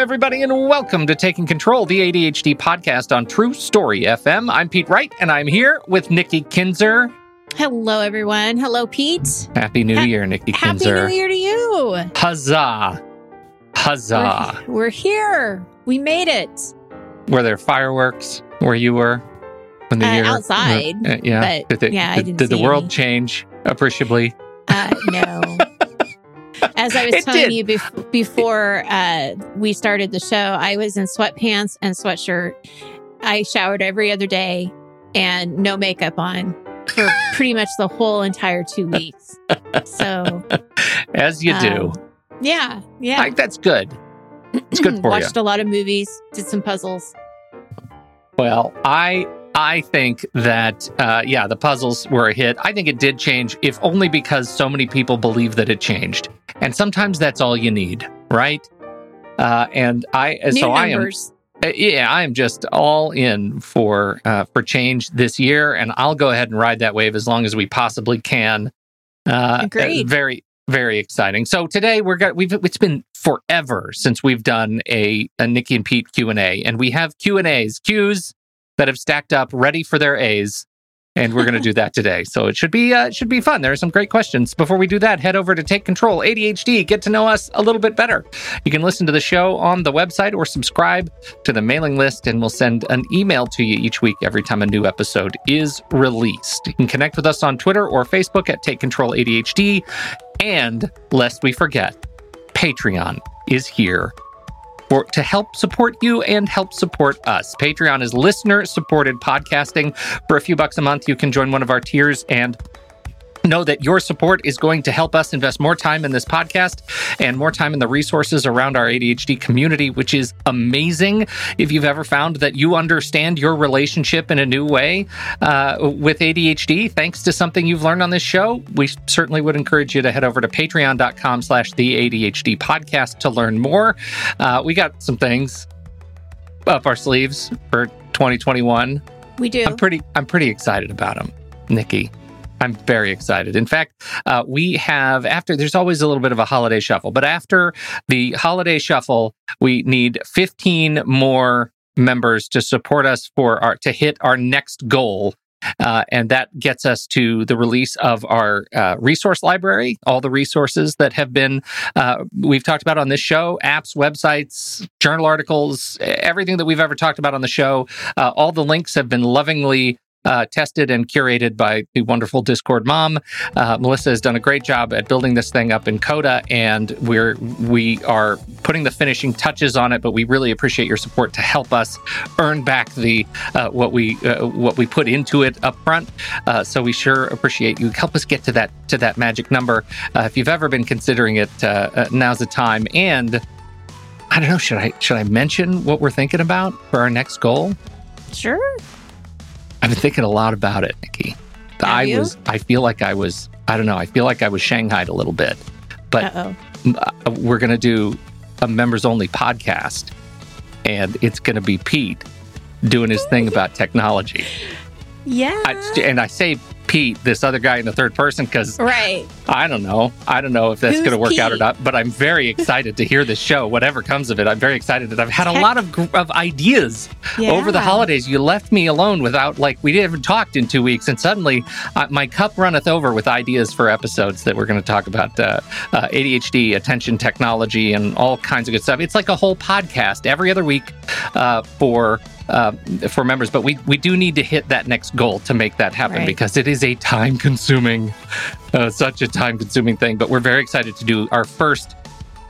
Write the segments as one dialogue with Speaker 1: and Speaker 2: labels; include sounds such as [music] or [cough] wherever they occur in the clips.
Speaker 1: Everybody, and welcome to Taking Control, the ADHD podcast on True Story FM. I'm Pete Wright, and I'm here with Nikki Kinzer.
Speaker 2: Hello, everyone. Hello, Pete.
Speaker 1: Happy New
Speaker 2: Ha-
Speaker 1: Year, Nikki Kinzer.
Speaker 2: Happy New Year to you.
Speaker 1: Huzzah! Huzzah!
Speaker 2: We're, we're here. We made it.
Speaker 1: Were there fireworks where you were when the
Speaker 2: Uh,
Speaker 1: year
Speaker 2: outside,
Speaker 1: Uh, yeah.
Speaker 2: but,
Speaker 1: did the,
Speaker 2: yeah,
Speaker 1: did, did the world
Speaker 2: any.
Speaker 1: change appreciably?
Speaker 2: Uh, no. [laughs] As I was [laughs]
Speaker 1: It
Speaker 2: telling
Speaker 1: did.
Speaker 2: you bef- before uh, we started the show, I was in sweatpants and sweatshirt. I showered every other day and no makeup on for pretty much the whole entire two [laughs] weeks. So,
Speaker 1: As you do.
Speaker 2: um, yeah, yeah.
Speaker 1: Like, that's good. It's good [clears throat] for you.
Speaker 2: Watched a lot of movies, did some puzzles.
Speaker 1: Well, I I think that uh, yeah, the puzzles were a hit. I think it did change, if only because so many people believe that it changed, and sometimes that's all you need, right? Uh, and I
Speaker 2: New
Speaker 1: so I am uh, yeah, I am just all in for uh, for change this year, and I'll go ahead and ride that wave as long as we possibly can. Uh,
Speaker 2: Agreed.
Speaker 1: uh, Very very exciting. So today we're got we've it's been forever since we've done a, a Nikki and Pete Q and A, and we have Q and A's Q's that have stacked up ready for their A's. And we're going to do that today, so it should be uh, should be fun. There are some great questions. Before we do that, head over to Take Control ADHD. Get to know us a little bit better. You can listen to the show on the website or subscribe to the mailing list, and we'll send an email to you each week every time a new episode is released. You can connect with us on Twitter or Facebook at Take Control ADHD. And lest we forget, Patreon is here to help support you and help support us. Patreon is listener supported podcasting. For a few bucks a month, you can join one of our tiers and know that your support is going to help us invest more time in this podcast and more time in the resources around our ADHD community, which is amazing. If you've ever found that you understand your relationship in a new way uh, with ADHD, thanks to something you've learned on this show, we certainly would encourage you to head over to patreon.com slash the ADHD podcast to learn more. Uh, we got some things up our sleeves for 2021.
Speaker 2: We do.
Speaker 1: I'm pretty I'm pretty excited about them, Nikki. I'm very excited. In fact, uh, we have after there's always a little bit of a holiday shuffle, but after the holiday shuffle, we need 15 more members to support us for our to hit our next goal. Uh, and that gets us to the release of our uh, resource library, all the resources that have been uh, we've talked about on this show, apps, websites, journal articles, everything that we've ever talked about on the show. Uh, all the links have been lovingly uh, tested and curated by the wonderful Discord mom. Uh, Melissa has done a great job at building this thing up in Coda, and we're we are putting the finishing touches on it. But we really appreciate your support to help us earn back the uh, what we uh, what we put into it up front. Uh, so we sure appreciate you. Help us get to that to that magic number. Uh, if you've ever been considering it, now's the time. And I don't know, should I should I mention what we're thinking about for our next goal?
Speaker 2: sure.
Speaker 1: I've been thinking a lot about it, Nikki. I
Speaker 2: you?
Speaker 1: was, I feel like I was, I don't know, I feel like I was shanghaied a little bit. But
Speaker 2: Uh
Speaker 1: uh, we're going to do a members only podcast, and it's going to be Pete doing his thing about technology.
Speaker 2: Yeah.
Speaker 1: I, and I say Pete, this other guy in the third person, because
Speaker 2: Right.
Speaker 1: I don't know. I don't know if that's going to work out or not, but I'm very excited to hear this show, whatever comes of it. I'm very excited that I've had a lot of, of ideas over the holidays. You left me alone without, like, we haven't even talked in two weeks, and suddenly uh, my cup runneth over with ideas for episodes that we're going to talk about uh, uh, ADHD, attention technology, and all kinds of good stuff. It's like a whole podcast every other week uh, for. Uh, for members, but we we do need to hit that next goal to make that happen
Speaker 2: Right.
Speaker 1: because it is a time consuming, uh, such a time consuming thing. But we're very excited to do our first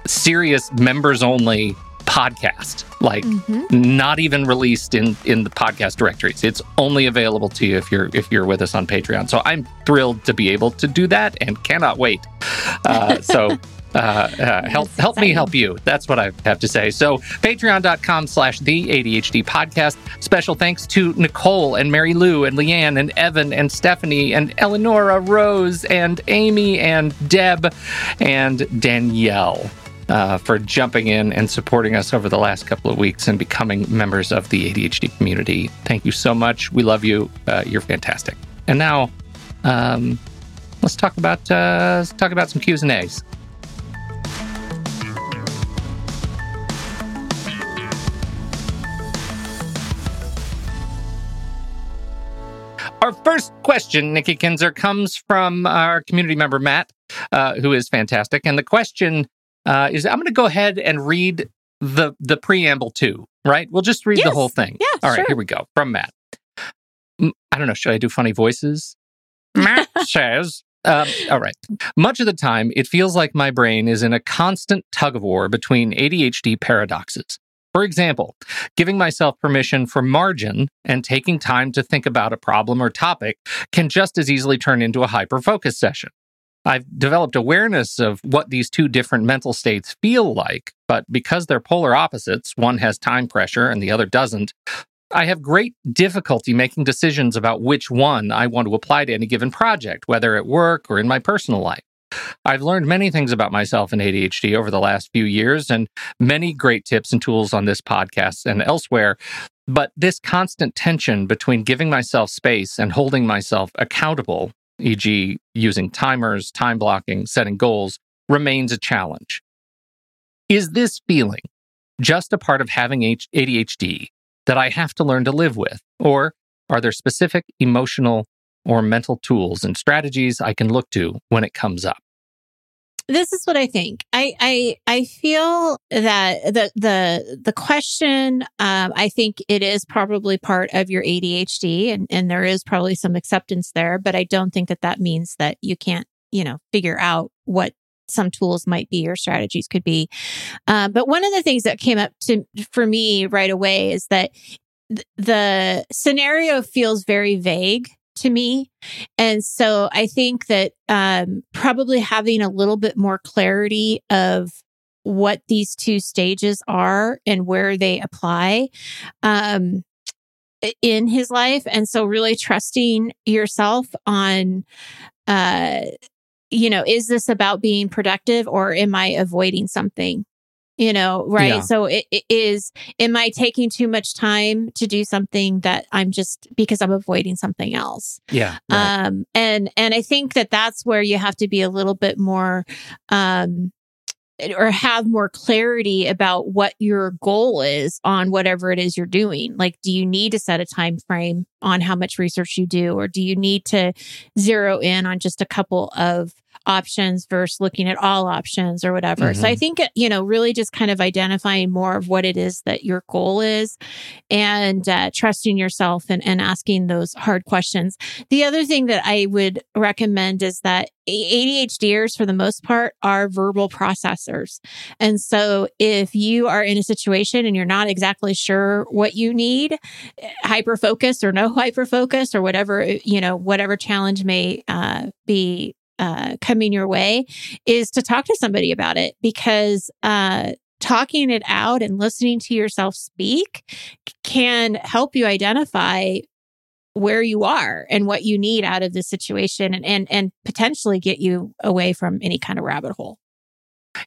Speaker 1: serious members only podcast. Like
Speaker 2: Mhm.
Speaker 1: not even released in in the podcast directories. It's only available to you if you're if you're with us on Patreon. So I'm thrilled to be able to do that and cannot wait. Uh, so. [laughs] Uh, uh, help
Speaker 2: That's
Speaker 1: help me help you. That's what I have to say. So patreon.com slash the ADHD podcast. Special thanks to Nicole and Mary Lou and Leanne and Evan and Stephanie and Eleonora Rose and Amy and Deb and Danielle uh, for jumping in and supporting us over the last couple of weeks and becoming members of the ADHD community. Thank you so much. We love you. Uh, you're fantastic. And now, um, let's talk about uh, let's talk about some Q's and A's. Our first question, Nikki Kinzer, comes from our community member Matt, uh, who is fantastic. And the question uh, is, I'm going to go ahead and read the the preamble too. Right? We'll just read the whole thing.
Speaker 2: Yeah,
Speaker 1: All right,
Speaker 2: sure.
Speaker 1: here we go from Matt. I don't know. Should I do funny voices? Matt [laughs] says. Um, all right. Much of the time, it feels like my brain is in a constant tug of war between ADHD paradoxes. For example, giving myself permission for margin and taking time to think about a problem or topic can just as easily turn into a hyper focus session. I've developed awareness of what these two different mental states feel like, but because they're polar opposites, one has time pressure and the other doesn't, I have great difficulty making decisions about which one I want to apply to any given project, whether at work or in my personal life. I've learned many things about myself and ADHD over the last few years and many great tips and tools on this podcast and elsewhere. But this constant tension between giving myself space and holding myself accountable, e.g., using timers, time blocking, setting goals, remains a challenge. Is this feeling just a part of having ADHD that I have to learn to live with? Or are there specific emotional or mental tools and strategies I can look to when it comes up?
Speaker 2: this is what I think. I I I feel that the the the question. Um, I think it is probably part of your ADHD, and and there is probably some acceptance there. But I don't think that that means that you can't, you know, figure out what some tools might be or strategies could be. Uh, but one of the things that came up to for me right away is that th- the scenario feels very vague to me. And so I think that um, probably having a little bit more clarity of what these two stages are and where they apply um, in his life. And so really trusting yourself on, uh, you know, is this about being productive or am I avoiding something? You know, right?
Speaker 1: Yeah.
Speaker 2: So it, it is, am I taking too much time to do something that I'm just because I'm avoiding something else?
Speaker 1: Yeah.
Speaker 2: um and and i think that that's where you have to be a little bit more um or have more clarity about what your goal is on whatever it is you're doing like do you need to set a time frame on how much research you do or do you need to zero in on just a couple of options versus looking at all options or whatever? So i think you know really just kind of identifying more of what it is that your goal is and uh, trusting yourself and, and asking those hard questions. The other thing that I would recommend is that ADHDers, for the most part, are verbal processors. And so if you are in a situation and you're not exactly sure what you need, hyper focus or no hyper focus or whatever, you know, whatever challenge may uh, be uh, coming your way, is to talk to somebody about it because uh, talking it out and listening to yourself speak can help you identify where you are and what you need out of this situation and and, and potentially get you away from any kind of rabbit hole.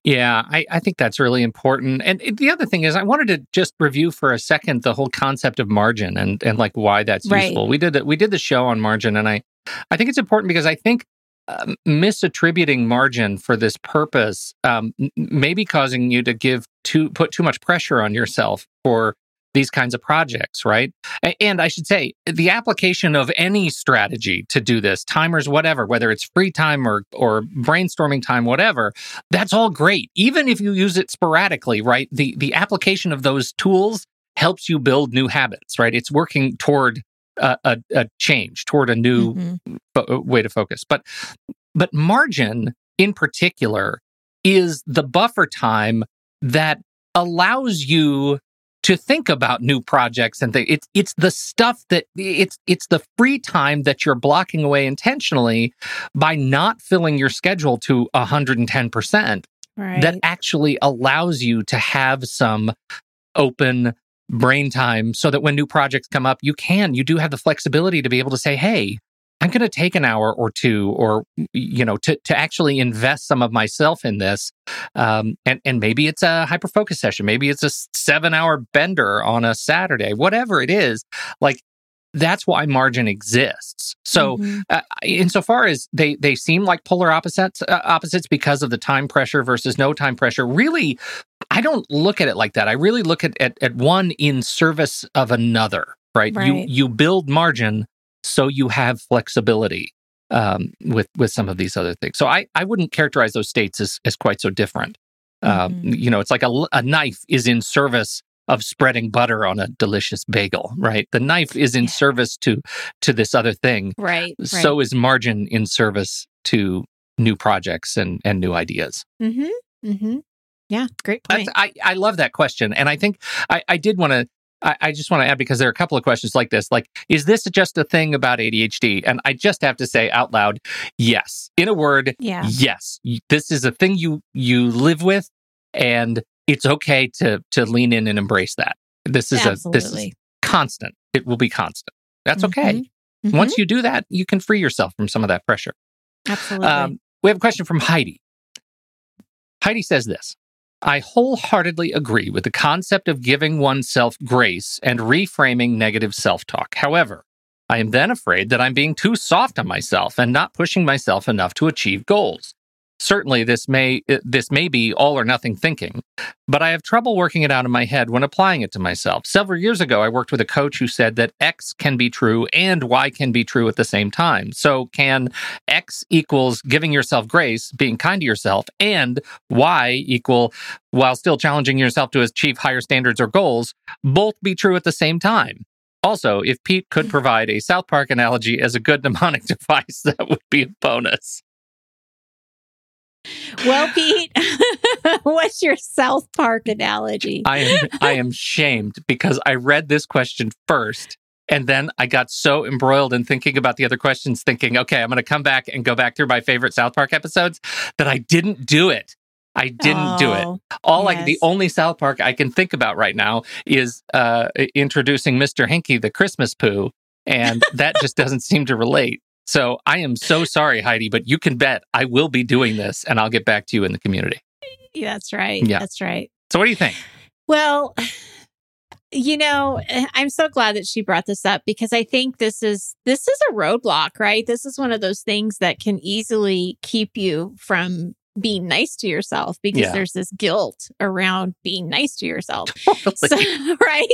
Speaker 1: Yeah, I, I think that's really important. And the other thing is, I wanted to just review for a second the whole concept of margin and and like why that's
Speaker 2: Right.
Speaker 1: useful. We did it. We did the show on margin, and I I think it's important because I think um, misattributing margin for this purpose um, may be causing you to give too put too much pressure on yourself for these kinds of projects, right? And I should say the application of any strategy to do this, timers, whatever, whether it's free time or or brainstorming time, whatever, that's all great. Even if you use it sporadically, right? The the application of those tools helps you build new habits, right? It's working toward a, a, a change, toward a new mm-hmm. fo- uh, way to focus. But but margin in particular is the buffer time that allows you to think about new projects and things. It's it's the stuff that it's it's the free time that you're blocking away intentionally by not filling your schedule to 110% right. that actually allows you to have some open brain time so that when new projects come up you can you do have the flexibility to be able to say hey I'm going to take an hour or two, or you know, to to actually invest some of myself in this. Um, and and maybe it's a hyper focus session, maybe it's a seven hour bender on a Saturday, whatever it is. Like that's why margin exists. So, mm-hmm. uh, insofar as they they seem like polar opposites uh, opposites because of the time pressure versus no time pressure, really, I don't look at it like that. I really look at at, at one in service of another. Right? right? You you build margin so you have flexibility um, with with some of these other things. So I I wouldn't characterize those states as as quite so different. Um, mm-hmm. you know, it's like a, a knife is in service of spreading butter on a delicious bagel, right? The knife is in service to to this other thing.
Speaker 2: Right.
Speaker 1: So
Speaker 2: right.
Speaker 1: is margin in service to new projects and and new ideas.
Speaker 2: Mm-hmm. Mm-hmm. Yeah, great point.
Speaker 1: I, I love that question. And I think I, I did want to I, I just want to add because there are a couple of questions like this. Like, is this just a thing about ADHD? And I just have to say out loud, yes. In a word,
Speaker 2: yeah.
Speaker 1: yes. This is a thing you you live with, and it's okay to to lean in and embrace that. This is Absolutely. a this is constant. It will be constant. That's mm-hmm. okay. Mm-hmm. Once you do that, you can free yourself from some of that pressure.
Speaker 2: Absolutely. Um,
Speaker 1: we have a question from Heidi. Heidi says this I wholeheartedly agree with the concept of giving oneself grace and reframing negative self talk. However, I am then afraid that I'm being too soft on myself and not pushing myself enough to achieve goals. Certainly, this may uh, this may be all or nothing thinking, but I have trouble working it out in my head when applying it to myself. Several years ago, I worked with a coach who said that X can be true and Y can be true at the same time. So, can X equals giving yourself grace, being kind to yourself, and Y equal while still challenging yourself to achieve higher standards or goals, both be true at the same time? Also, if Pete could provide a South Park analogy as a good [laughs] mnemonic device, that would be a bonus.
Speaker 2: Well, Pete, [laughs] what's your South Park analogy?
Speaker 1: I am I am shamed because I read this question first and then I got so embroiled in thinking about the other questions, thinking, okay, I'm going to come back and go back through my favorite South Park episodes, that I didn't do it. I didn't oh, do it. Oh, All yes. like the only South Park I can think about right now is uh, introducing Mr. Hanky the Christmas poo, and that just doesn't seem to relate. So I am so sorry, Heidi, but you can bet I will be doing this and I'll get back to you in the community.
Speaker 2: That's right. Yeah. That's right.
Speaker 1: So what do you think?
Speaker 2: Well, you know, I'm so glad that she brought this up because I think this is this is a roadblock, right? This is one of those things that can easily keep you from being nice to yourself because yeah. there's this guilt around being nice to yourself. [laughs] Totally. So, [laughs] right?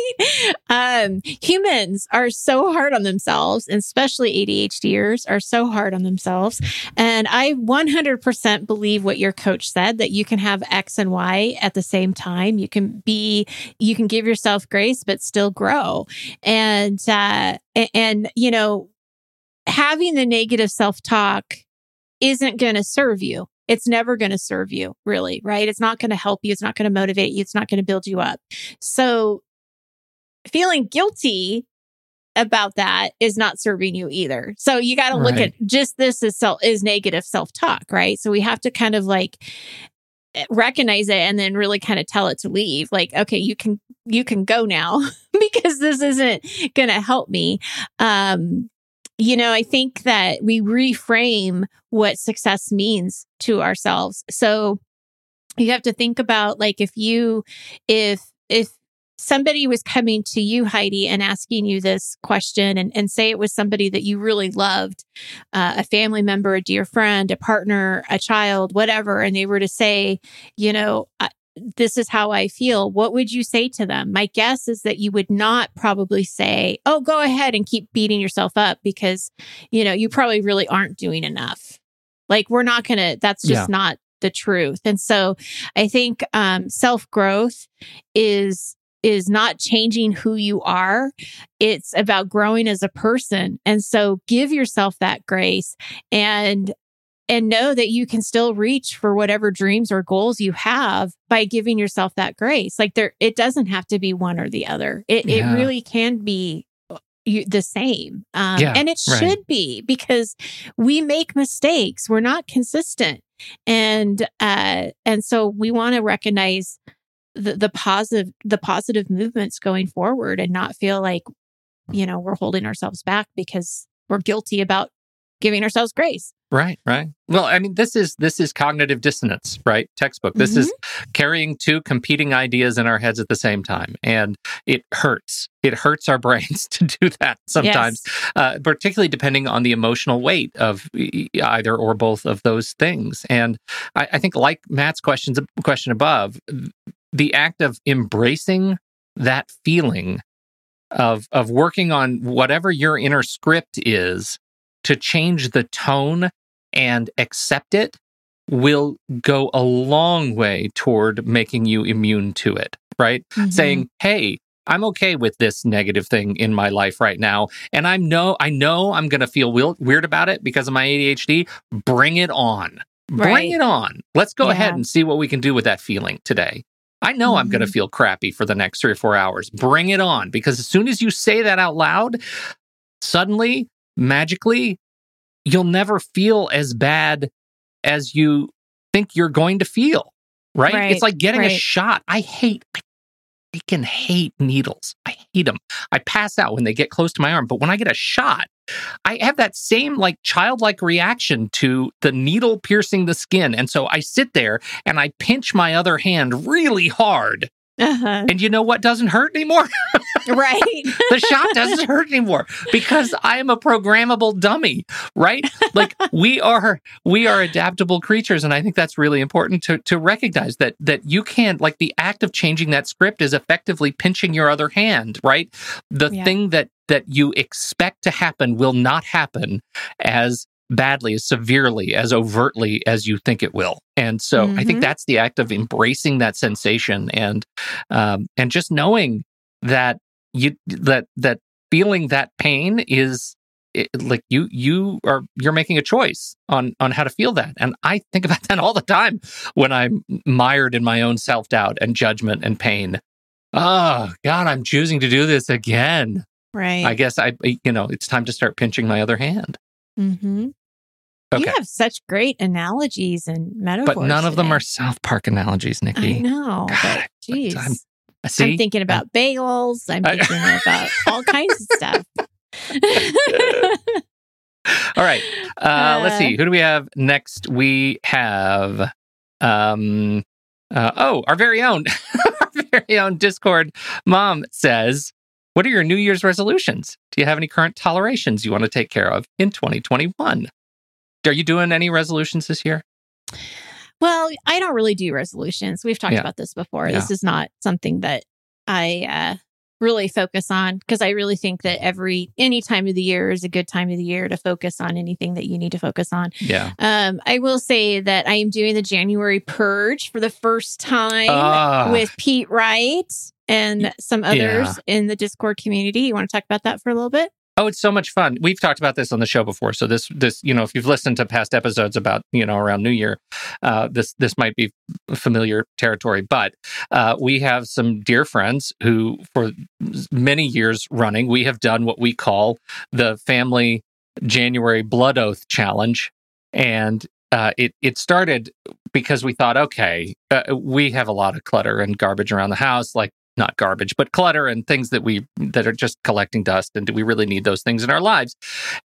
Speaker 2: Um, humans are so hard on themselves, and especially ADHDers are so hard on themselves. And I 100% believe what your coach said that you can have X and Y at the same time. You can be, you can give yourself grace, but still grow. And, uh, and, you know, having the negative self talk isn't going to serve you it's never going to serve you, really, right? It's not going to help you. It's not going to motivate you. It's not going to build you up. So feeling guilty about that is not serving you either. So you got to look right. at just this as self is negative self-talk, right? So we have to kind of like eh, recognize it and then really kind of tell it to leave. Like, okay, you can you can go now [laughs] because this isn't going to help me. Um you know, I think that we reframe what success means to ourselves. So you have to think about like if you, if, if somebody was coming to you, Heidi, and asking you this question, and, and say it was somebody that you really loved, uh, a family member, a dear friend, a partner, a child, whatever, and they were to say, you know, I, this is how I feel, what would you say to them? My guess is that you would not probably say, oh, go ahead and keep beating yourself up because, you know, you probably really aren't doing enough. Like, we're not going to, that's just
Speaker 1: Yeah.
Speaker 2: not the truth. And so I think um, self growth is is not changing who you are it's about growing as a person and so give yourself that grace and and know that you can still reach for whatever dreams or goals you have by giving yourself that grace. Like there it doesn't have to be one or the other. It
Speaker 1: Yeah.
Speaker 2: it really can be uh, you, the same. Um,
Speaker 1: Yeah,
Speaker 2: and it
Speaker 1: right.
Speaker 2: should be because we make mistakes. We're not consistent. And uh and so we want to recognize the, the positive the positive movements going forward and not feel like you know we're holding ourselves back because we're guilty about giving ourselves grace
Speaker 1: Right, right. Well, I mean, this is this is cognitive dissonance, right? Textbook. This is carrying two competing ideas in our heads at the same time, and it hurts. It hurts our [laughs] brains to do that sometimes, uh, particularly depending on the emotional weight of either or both of those things. And I, I think, like Matt's questions question above, the act of embracing that feeling of of working on whatever your inner script is to change the tone and accept it will go a long way toward making you immune to it, right?
Speaker 2: Mhm.
Speaker 1: Saying, "Hey, I'm okay with this negative thing in my life right now, and I know I know I'm going to feel weird about it because of my ADHD. Bring it on. Bring it on. Let's go ahead and see what we can do with that feeling today." I know I'm going to feel crappy for the next 3 or 4 hours. Bring it on because as soon as you say that out loud, suddenly magically you'll never feel as bad as you think you're going to feel. Right?
Speaker 2: Right,
Speaker 1: It's like getting a shot. I hate, I freaking hate needles. I hate them. I pass out when they get close to my arm. But when I get a shot, I have that same like childlike reaction to the needle piercing the skin. And so I sit there and I pinch my other hand really hard.
Speaker 2: uh-huh.
Speaker 1: And you know what doesn't hurt anymore? [laughs]
Speaker 2: right [laughs]
Speaker 1: the shot doesn't hurt anymore because I am a programmable dummy, right? Like we are we are adaptable creatures and I think that's really important to to recognize that that you can't like the act of changing that script is effectively pinching your other hand, right? The
Speaker 2: Yeah.
Speaker 1: thing that that you expect to happen will not happen as badly, as severely, as overtly as you think it will. And so I think
Speaker 2: Mhm.
Speaker 1: that's the act of embracing that sensation and um, and just knowing that you that that feeling that pain is it, like you you are you're making a choice on on how to feel that. And i think about [laughs] that all the time when i'm mired in my own self-doubt and judgment and pain. Oh god i'm choosing to do this again.
Speaker 2: Right.
Speaker 1: I guess i you know it's time to start pinching my other hand.
Speaker 2: Mm-hmm.
Speaker 1: okay.
Speaker 2: you have such great analogies and metaphors
Speaker 1: but none of them are south park analogies
Speaker 2: i
Speaker 1: nikki
Speaker 2: know
Speaker 1: God,
Speaker 2: but geez
Speaker 1: I'm- see
Speaker 2: I'm thinking about bagels. I'm
Speaker 1: I-
Speaker 2: thinking about all kinds of stuff. [laughs]
Speaker 1: All right. Uh, let's
Speaker 2: Uh,
Speaker 1: see. Who do we have next? We have um uh, oh, our very own [laughs] our very own Discord mom says, "What are your New Year's resolutions? Do you have any current tolerations you want to take care of in 2021?" Are you doing any resolutions this year?
Speaker 2: Well, I don't really do resolutions. We've talked
Speaker 1: Yeah.
Speaker 2: about this before.
Speaker 1: Yeah.
Speaker 2: This is not something that I uh, really focus on because I really think that every any time of the year is a good time of the year to focus on anything that you need to focus on.
Speaker 1: Yeah.
Speaker 2: Um, I will say that I am doing the January purge for the first time
Speaker 1: Ah.
Speaker 2: with Pete Wright and some others in the Discord community. You want to talk about that for a little bit?
Speaker 1: Oh, it's so much fun. We've talked about this on the show before. So this, this, you know, if you've listened to past episodes about, you know, around New Year, uh, this, this might be familiar territory. But uh, we have some dear friends who, for many years running, we have done what we call the family January Blood Oath Challenge, and uh, it it started because we thought, okay, uh, we have a lot of clutter and garbage around the house. Like not garbage, but clutter and things that we that are just collecting dust. And do we really need those things in our lives?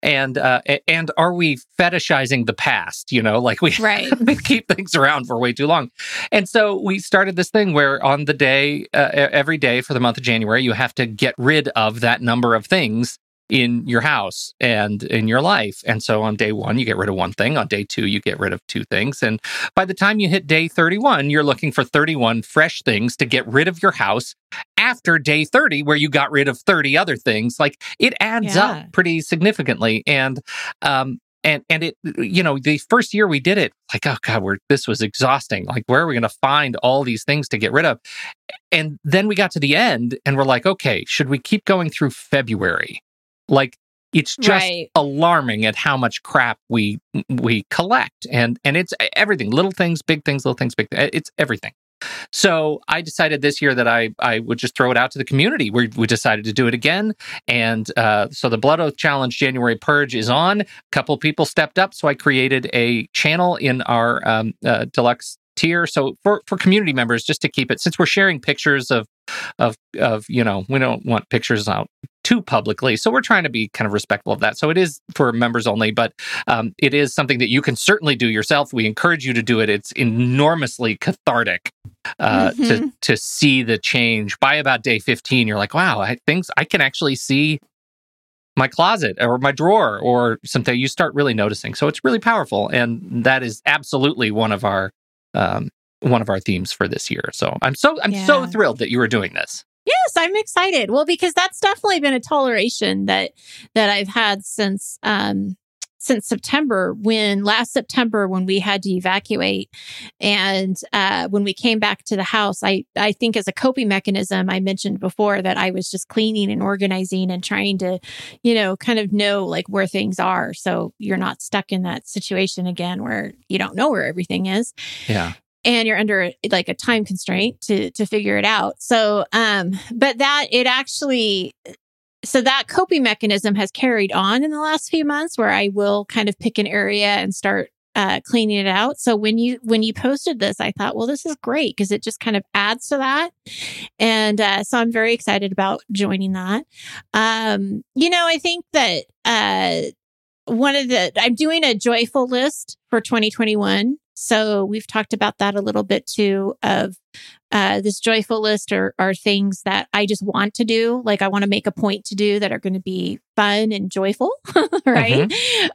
Speaker 1: And uh, and are we fetishizing the past? You know, like we
Speaker 2: right. [laughs]
Speaker 1: keep things around for way too long. And so we started this thing where on the day, uh, every day for the month of January, you have to get rid of that number of things in your house and in your life. And so on day one, you get rid of one thing. On day two, you get rid of two things. And by the time you hit day 31, you're looking for 31 fresh things to get rid of your house after day 30, where you got rid of 30 other things. Like it adds
Speaker 2: Yeah.
Speaker 1: up pretty significantly. And, um, and and it you know the first year we did it like oh god we're this was exhausting like where are we going to find all these things to get rid of and then we got to the end and we're like okay should we keep going through february like it's just
Speaker 2: Right.
Speaker 1: alarming at how much crap we we collect and and it's everything little things big things little things big th- it's everything so I decided this year that I I would just throw it out to the community. We we decided to do it again, and uh, so the Blood Oath Challenge January Purge is on. A couple people stepped up, so I created a channel in our um, uh, deluxe tier. So for for community members, just to keep it, since we're sharing pictures of of of you know we don't want pictures out too publicly. So we're trying to be kind of respectful of that. So it is for members only but um, it is something that you can certainly do yourself. We encourage you to do it. It's enormously cathartic uh, to
Speaker 2: Mhm.
Speaker 1: to see the change. By about day 15 you're like wow i things i can actually see my closet or my drawer or something. You start really noticing. So it's really powerful and that is absolutely one of our um, one of our themes for this year. So i'm so i'm so thrilled that you are doing this
Speaker 2: Yes, I'm excited. Well, because that's definitely been a toleration that that I've had since um since September when last September when we had to evacuate. And uh when we came back to the house I I think as a coping mechanism I mentioned before that I was just cleaning and organizing and trying to you know kind of know like where things are. So you're not stuck in that situation again where you don't know where everything is.
Speaker 1: Yeah
Speaker 2: and you're under like a time constraint to to figure it out. So um but that it actually so that coping mechanism has carried on in the last few months where I will kind of pick an area and start uh, cleaning it out. So when you when you posted this, I thought, well, this is great because it just kind of adds to that, and uh, so I'm very excited about joining that. Um, you know, I think that uh, one of the I'm doing a joyful list for 2021. So we've talked about that a little bit too. Of uh, this joyful list are are things that I just want to do, like I want to make a point to do that are going to be fun and joyful, [laughs] right?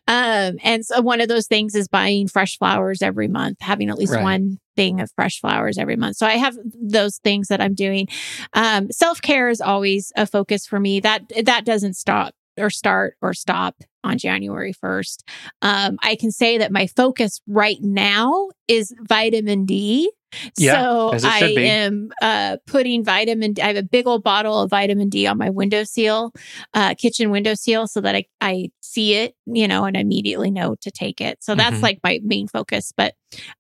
Speaker 2: Um, and so one of those things is buying fresh flowers every month, having at least
Speaker 1: Right.
Speaker 2: one thing of fresh flowers every month. So I have those things that I'm doing. Um, self care is always a focus for me. That that doesn't stop or start or stop on January 1st. Um, I can say that my focus right now is vitamin D.
Speaker 1: Yeah,
Speaker 2: so I am uh, putting vitamin. I have a big old bottle of vitamin D on my window seal, uh, kitchen window seal, so that I I see it, you know, and immediately know to take it. So that's
Speaker 1: Mhm.
Speaker 2: like my main focus. But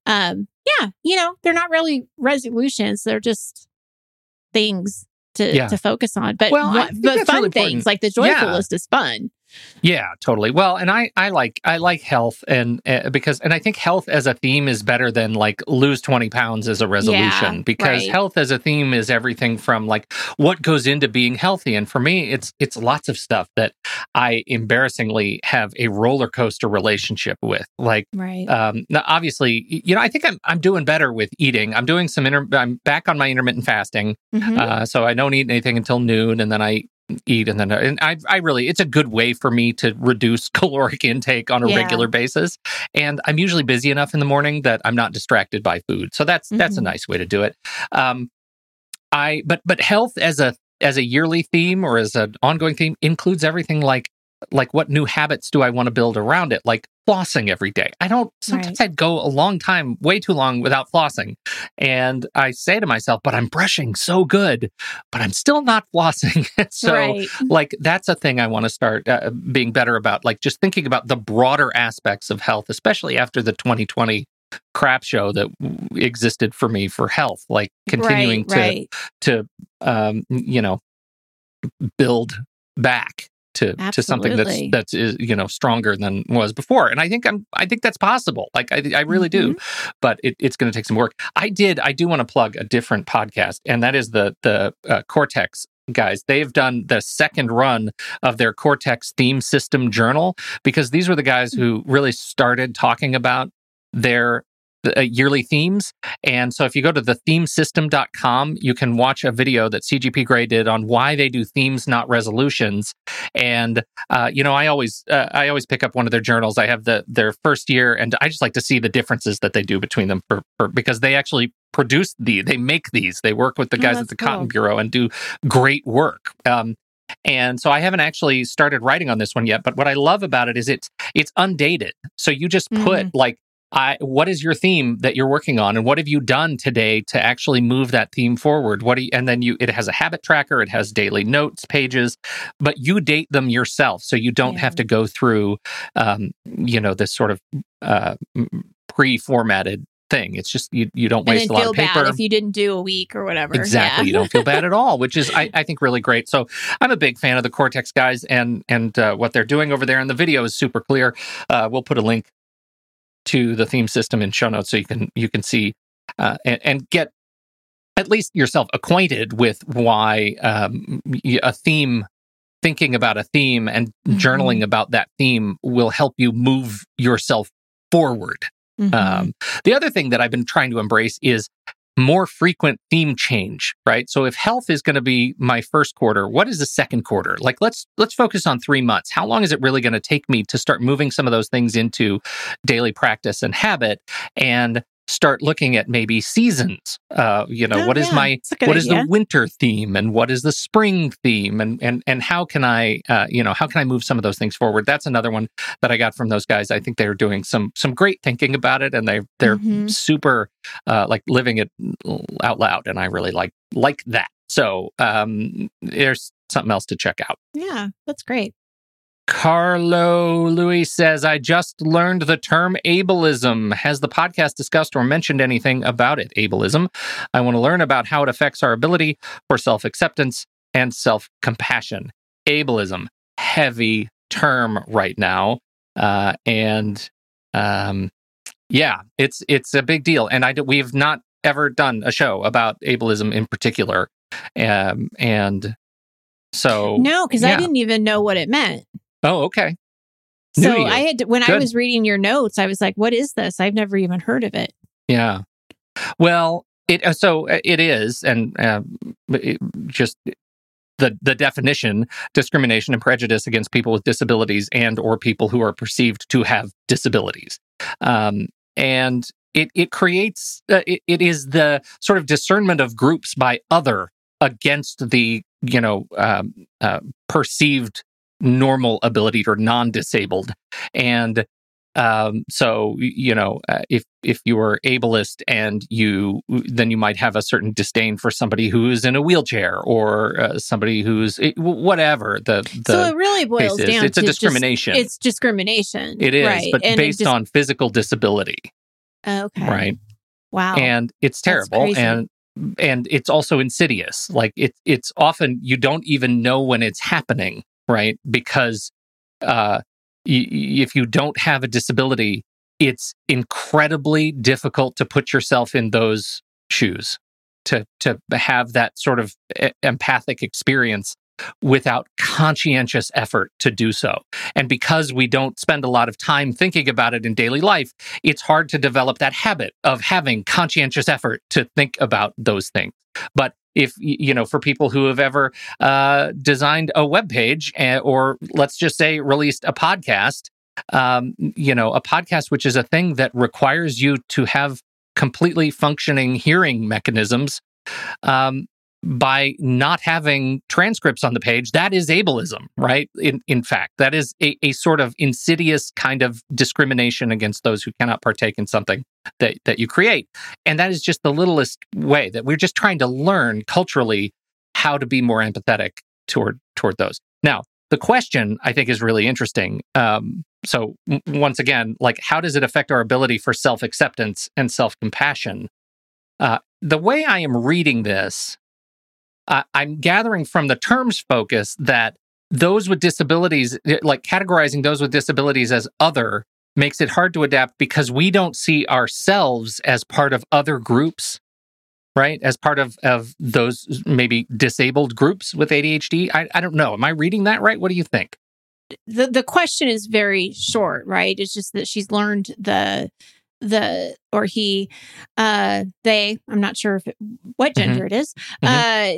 Speaker 2: um, yeah, you know, they're not really resolutions; they're just things to
Speaker 1: Yeah.
Speaker 2: to focus on. But
Speaker 1: Well,
Speaker 2: what- but fun
Speaker 1: really
Speaker 2: things
Speaker 1: important.
Speaker 2: like the joyful
Speaker 1: Yeah.
Speaker 2: list is fun.
Speaker 1: Yeah, totally. Well, and I I like I like health and uh, because and I think health as a theme is better than like lose 20 pounds as a resolution
Speaker 2: Yeah,
Speaker 1: because
Speaker 2: right.
Speaker 1: health as a theme is everything from like what goes into being healthy and for me it's it's lots of stuff that I embarrassingly have a roller coaster relationship with. Like
Speaker 2: Right.
Speaker 1: um now obviously you know I think I'm I'm doing better with eating. I'm doing some inter- I'm back on my intermittent fasting.
Speaker 2: Mhm.
Speaker 1: Uh, so I don't eat anything until noon, and then I eat, and then and I, I really, it's a good way for me to reduce [laughs] caloric intake on a
Speaker 2: Yeah.
Speaker 1: regular basis. And I'm usually busy enough in the morning that I'm not distracted by food. So that's that's a
Speaker 2: Mhm.
Speaker 1: nice way to do it. Um, I but but health as a as a yearly theme or as an ongoing theme includes everything like like what new habits do I want to build around it? Like flossing every day. I don't sometimes I'd go a long time, way too long without flossing. And I say to myself, but I'm brushing so good, but I'm still not [laughs] flossing. so
Speaker 2: right. [laughs]
Speaker 1: like that's a thing I want to start uh, being better about like just thinking about the broader aspects of health, especially after the 2020 crap show that w- existed for me for health, like continuing
Speaker 2: right,
Speaker 1: to
Speaker 2: right.
Speaker 1: to um, you know build back to to something that's that's you know stronger than was before. And I think I'm I think that's possible. Like I I really do,
Speaker 2: Mm-hmm.
Speaker 1: but it, it's going to take some work. I did I do want to plug a different podcast, and that is the the uh, Cortex guys. They've done the second run of their Cortex theme system journal because these were the guys who really started talking about their uh, yearly themes. And so if you go to the themesystem.com, you can watch a video that CGP Grey did on why they do themes, not resolutions. And, uh, you know, I always, uh, I always pick up one of their journals. I have the, their first year and I just like to see the differences that they do between them for, for because they actually produce the, they make these, they work with the
Speaker 2: Oh,
Speaker 1: guys
Speaker 2: that's
Speaker 1: at the Cotton. Bureau and do great work. Um, and so I haven't actually started writing on this one yet, but what I love about it is it's it's undated. So you just put like I what is your theme that you're working on and what have you done today to actually move that theme forward? What do you, and then you it has a habit tracker, it has daily notes pages, but you date them yourself so you don't
Speaker 2: Yeah.
Speaker 1: have to go through um you know this sort of uh pre-formatted thing. It's just you you don't waste a lot
Speaker 2: feel
Speaker 1: of paper.
Speaker 2: bad if you didn't do a week or whatever.
Speaker 1: Exactly. You don't feel bad at all, which is I, [laughs] I think really great. So I'm a big fan of the Cortex guys and and uh, what they're doing over there. And the video is super clear. Uh, we'll put a link to the theme system in show notes so you can you can see uh, and, and get at least yourself acquainted with why um, a theme thinking about a theme and
Speaker 2: Mhm.
Speaker 1: journaling about that theme will help you move yourself forward
Speaker 2: Mhm.
Speaker 1: um, the other thing that I've been trying to embrace is more frequent theme change, right? So if health is going to be my first quarter, what is the second quarter? Like let's let's focus on 3 months. How long is it really going to take me to start moving some of those things into daily practice and habit and start looking at maybe seasons? Uh, you know,
Speaker 2: Oh,
Speaker 1: what is
Speaker 2: yeah.
Speaker 1: my
Speaker 2: a good
Speaker 1: what is the winter theme and what is the spring theme and and and how can I uh, you know how can I move some of those things forward? That's another one that I got from those guys. I think they're doing some some great thinking about it and they they're
Speaker 2: Mhm.
Speaker 1: super uh, like living it out loud and I really like like that. So um, there's something else to check out.
Speaker 2: Yeah, that's great.
Speaker 1: Carlo Louis says, I just learned the term ableism. Has the podcast discussed or mentioned anything about it? Ableism. I want to learn about how it affects our ability for self acceptance and self compassion. Ableism, heavy term right now. Uh, and um, yeah, it's it's a big deal. And I we've not ever done a show about ableism in particular. Um, and so,
Speaker 2: No, because
Speaker 1: yeah.
Speaker 2: I didn't even know what it meant.
Speaker 1: Oh, okay. New
Speaker 2: So. I had to, when I was reading your notes, I was like, "What is this? I've never even heard of it."
Speaker 1: Yeah. Well, it uh, so uh, it is, and um, it, just the the definition: discrimination and prejudice against people with disabilities and or people who are perceived to have disabilities, um, and it it creates uh, it, it is the sort of discernment of groups by other against the you know um, uh, perceived normal ability or non-disabled and um, so you know, uh, if if you are ableist and you then you might have a certain disdain for somebody who is in a wheelchair or uh, somebody who's whatever the the
Speaker 2: so it really boils down
Speaker 1: It's a
Speaker 2: to just-
Speaker 1: discrimination.
Speaker 2: it's discrimination.
Speaker 1: it is,
Speaker 2: right?
Speaker 1: but
Speaker 2: And
Speaker 1: based
Speaker 2: just-
Speaker 1: on physical disability,
Speaker 2: okay,
Speaker 1: right?
Speaker 2: Wow,
Speaker 1: And it's terrible, and and it's also insidious. Like it's it's often you don't even know when it's happening, right? Because uh, y- if you don't have a disability, it's incredibly difficult to put yourself in those shoes to to have that sort of empathic experience without conscientious effort to do so. And because we don't spend a lot of time thinking about it in daily life, it's hard to develop that habit of having conscientious effort to think about those things. But if you know, for people who have ever uh, designed a web page, uh, or let's just say released a podcast, um, you know, a podcast which is a thing that requires you to have completely functioning hearing mechanisms. Um, by not having transcripts on the page, that is ableism, right? In in fact, that is a, a sort of insidious kind of discrimination against those who cannot partake in something that, that you create. And that is just the littlest way that we're just trying to learn culturally how to be more empathetic toward toward those. Now, the question I think is really interesting. Um, so w- once again, like how does it affect our ability for self acceptance and self compassion? Uh, the way I am reading this, uh, I'm gathering from the terms focus that those with disabilities, like categorizing those with disabilities as other, makes it hard to adapt because we don't see ourselves as part of other groups, right? As part of, of those maybe disabled groups with ADHD. I, I don't know. Am I reading that right? What do you think?
Speaker 2: The the question is very short, right? It's just that she's learned the the or he uh they i'm not sure if it, what
Speaker 1: Mm-hmm.
Speaker 2: gender it is, uh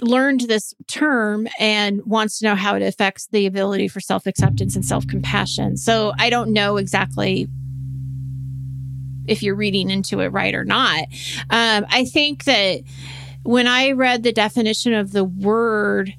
Speaker 2: learned this term and wants to know how it affects the ability for self-acceptance and self-compassion. So i don't know exactly if you're reading into it right or not. Um i think that when i read the definition of the word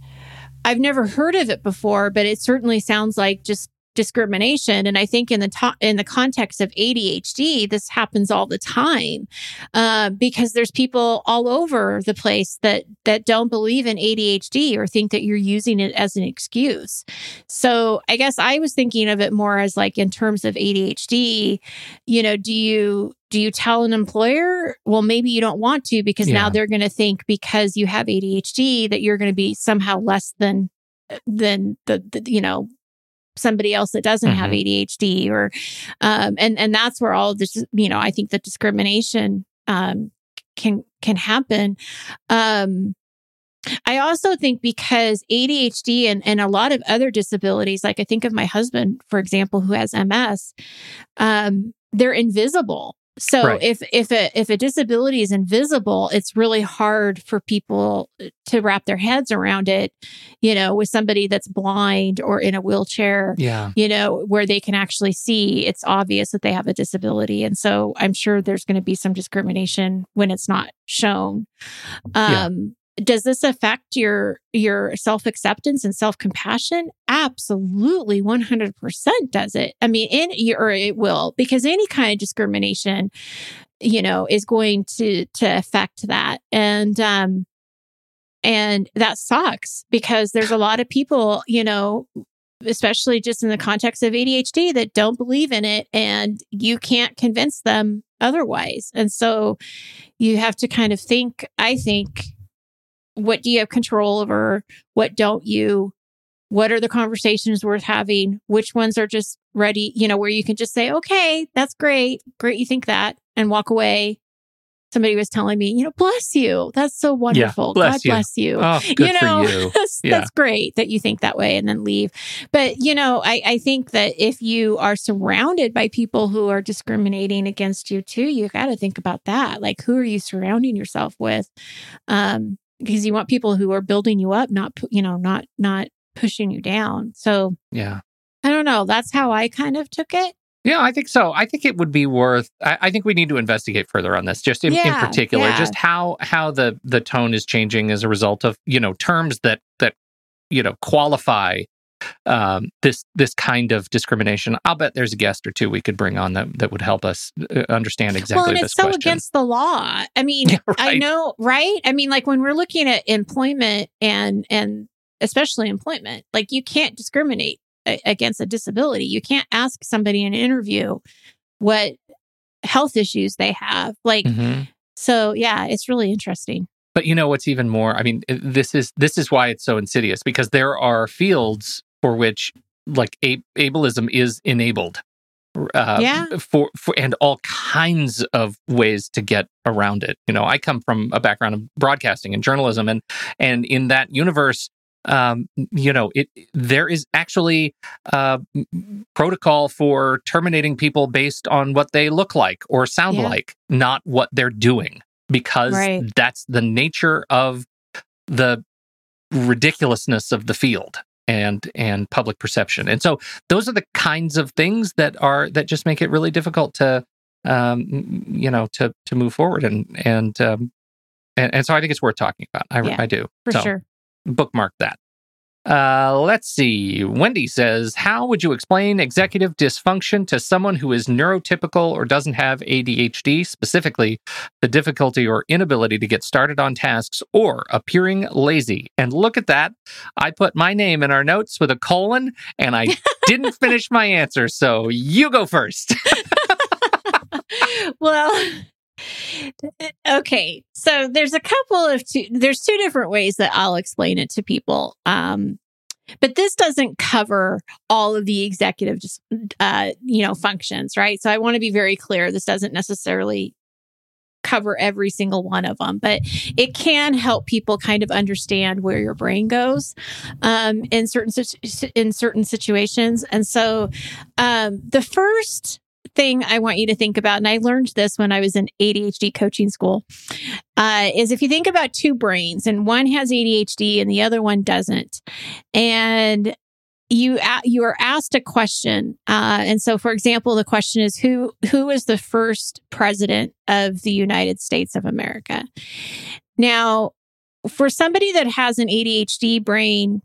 Speaker 2: i've never heard of it before but it certainly sounds like just discrimination and i think in the to- in the context of adhd this happens all the time uh, because there's people all over the place that that don't believe in adhd or think that you're using it as an excuse so i guess i was thinking of it more as like in terms of adhd you know do you do you tell an employer well maybe you don't want to because
Speaker 1: Yeah.
Speaker 2: now they're going to think because you have adhd that you're going to be somehow less than than the, the you know somebody else that doesn't have ADHD or um and and that's where all this you know I think the discrimination um can can happen um I also think because ADHD and, and a lot of other disabilities, like I think of my husband, for example, who has MS, um, they're invisible. So
Speaker 1: Right.
Speaker 2: if if a if a disability is invisible, it's really hard for people to wrap their heads around it. You know, with somebody that's blind or in a wheelchair,
Speaker 1: Yeah.
Speaker 2: you know, where they can actually see, it's obvious that they have a disability. And so I'm sure there's going to be some discrimination when it's not shown.
Speaker 1: Yeah.
Speaker 2: Um, does this affect your your self-acceptance and self-compassion? Absolutely 100% does it. I mean in or it will because any kind of discrimination you know is going to to affect that. And um and that sucks because there's a lot of people you know especially just in the context of ADHD that don't believe in it and you can't convince them otherwise. And so you have to kind of think, I think, what do you have control over? What don't you? What are the conversations worth having? Which ones are just ready, you know, where you can just say, okay, that's great. Great. You think that and walk away. Somebody was telling me, you know, bless you. That's so wonderful.
Speaker 1: bless
Speaker 2: God
Speaker 1: you.
Speaker 2: bless you
Speaker 1: Oh,
Speaker 2: you know,
Speaker 1: you. [laughs]
Speaker 2: that's,
Speaker 1: Yeah.
Speaker 2: that's great that you think that way and then leave. But, you know, I, I think that if you are surrounded by people who are discriminating against you too, you got to think about that. Like, who are you surrounding yourself with? Um, because you want people who are building you up, not, you know, not, not pushing you down. So
Speaker 1: Yeah.
Speaker 2: I don't know. That's how I kind of took it.
Speaker 1: Yeah, I think so. I think it would be worth. I, I think we need to investigate further on this, just in, in particular,
Speaker 2: yeah.
Speaker 1: just how how the the tone is changing as a result of you know terms that that you know qualify um, this this kind of discrimination. I'll bet there's a guest or two we could bring on that that would help us uh, understand [laughs] exactly
Speaker 2: well, and it's so
Speaker 1: question.
Speaker 2: against the law. I mean,
Speaker 1: Yeah, [laughs]
Speaker 2: I know, right? I mean, like when we're looking at employment and and especially employment, like you can't discriminate a- against a disability. You can't ask somebody in an interview what health issues they have. Like,
Speaker 1: Mhm.
Speaker 2: so yeah, it's really interesting.
Speaker 1: But you know what's even more? I mean, this is this is why it's so insidious because there are fields for which like a- ableism is enabled. Uh,
Speaker 2: Yeah.
Speaker 1: For, for and all kinds of ways to get around it. You know, I come from a background of broadcasting and journalism, and and in that universe, um, you know, it there is actually uh, m- protocol for terminating people based on what they look like or sound
Speaker 2: Yeah.
Speaker 1: like, not what they're doing, because
Speaker 2: Right.
Speaker 1: that's the nature of the ridiculousness of the field and and public perception. And so those are the kinds of things that are that just make it really difficult to um you know to to move forward and and um and, and so I think it's worth talking about. I,
Speaker 2: Yeah,
Speaker 1: I do.
Speaker 2: For
Speaker 1: So,
Speaker 2: sure.
Speaker 1: bookmark that. Uh, let's see. Wendy says, How would you explain executive dysfunction to someone who is neurotypical or doesn't have ADHD, specifically the difficulty or inability to get started on tasks or appearing lazy? And look at that. I put my name in our notes with a colon and I [laughs] didn't finish my answer. So you go first. [laughs]
Speaker 2: well, [laughs] okay. So there's a couple of two, there's two different ways that I'll explain it to people. Um, but this doesn't cover all of the executive uh, you know functions right so i want to be very clear this doesn't necessarily cover every single one of them, but it can help people kind of understand where your brain goes um, in certain in certain situations. And so, um, the first thing I want you to think about, and I learned this when I was in ADHD coaching school, uh, is if you think about two brains and one has ADHD and the other one doesn't, and you you are asked a question, uh, and so, for example, the question is who who is the first president of the United States of America? Now, for somebody that has an ADHD brain,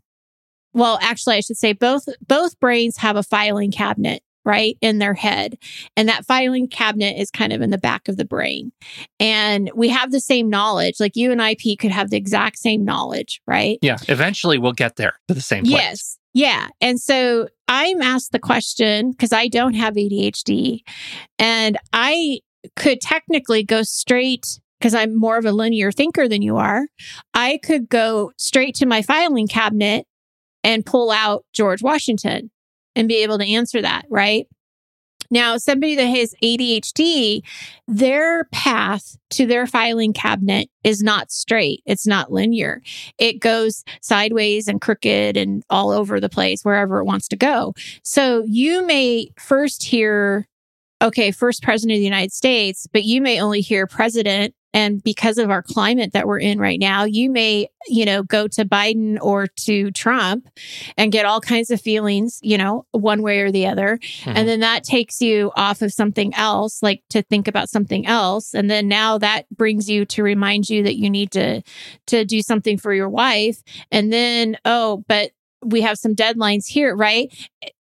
Speaker 2: well, actually, I should say both both brains have a filing cabinet right in their head and that filing cabinet is kind of in the back of the brain and we have the same knowledge like you and ip could have the exact same knowledge right
Speaker 1: yeah eventually we'll get there to the same place
Speaker 2: yes yeah. And so I'm asked the question because I don't have ADHD and I could technically go straight because I'm more of a linear thinker than you are. I could go straight to my filing cabinet and pull out George Washington and be able to answer that, right? Now, somebody that has ADHD, their path to their filing cabinet is not straight. It's not linear. It goes sideways and crooked and all over the place, wherever it wants to go. So you may first hear, okay, first president of the United States, but you may only hear president and because of our climate that we're in right now, you may, you know, go to Biden or to Trump and get all kinds of feelings, you know, one way or the other. Mm-hmm. And then that takes you off of something else, like to think about something else. And then now that brings you to remind you that you need to to do something for your wife. And then, oh, but we have some deadlines here, right?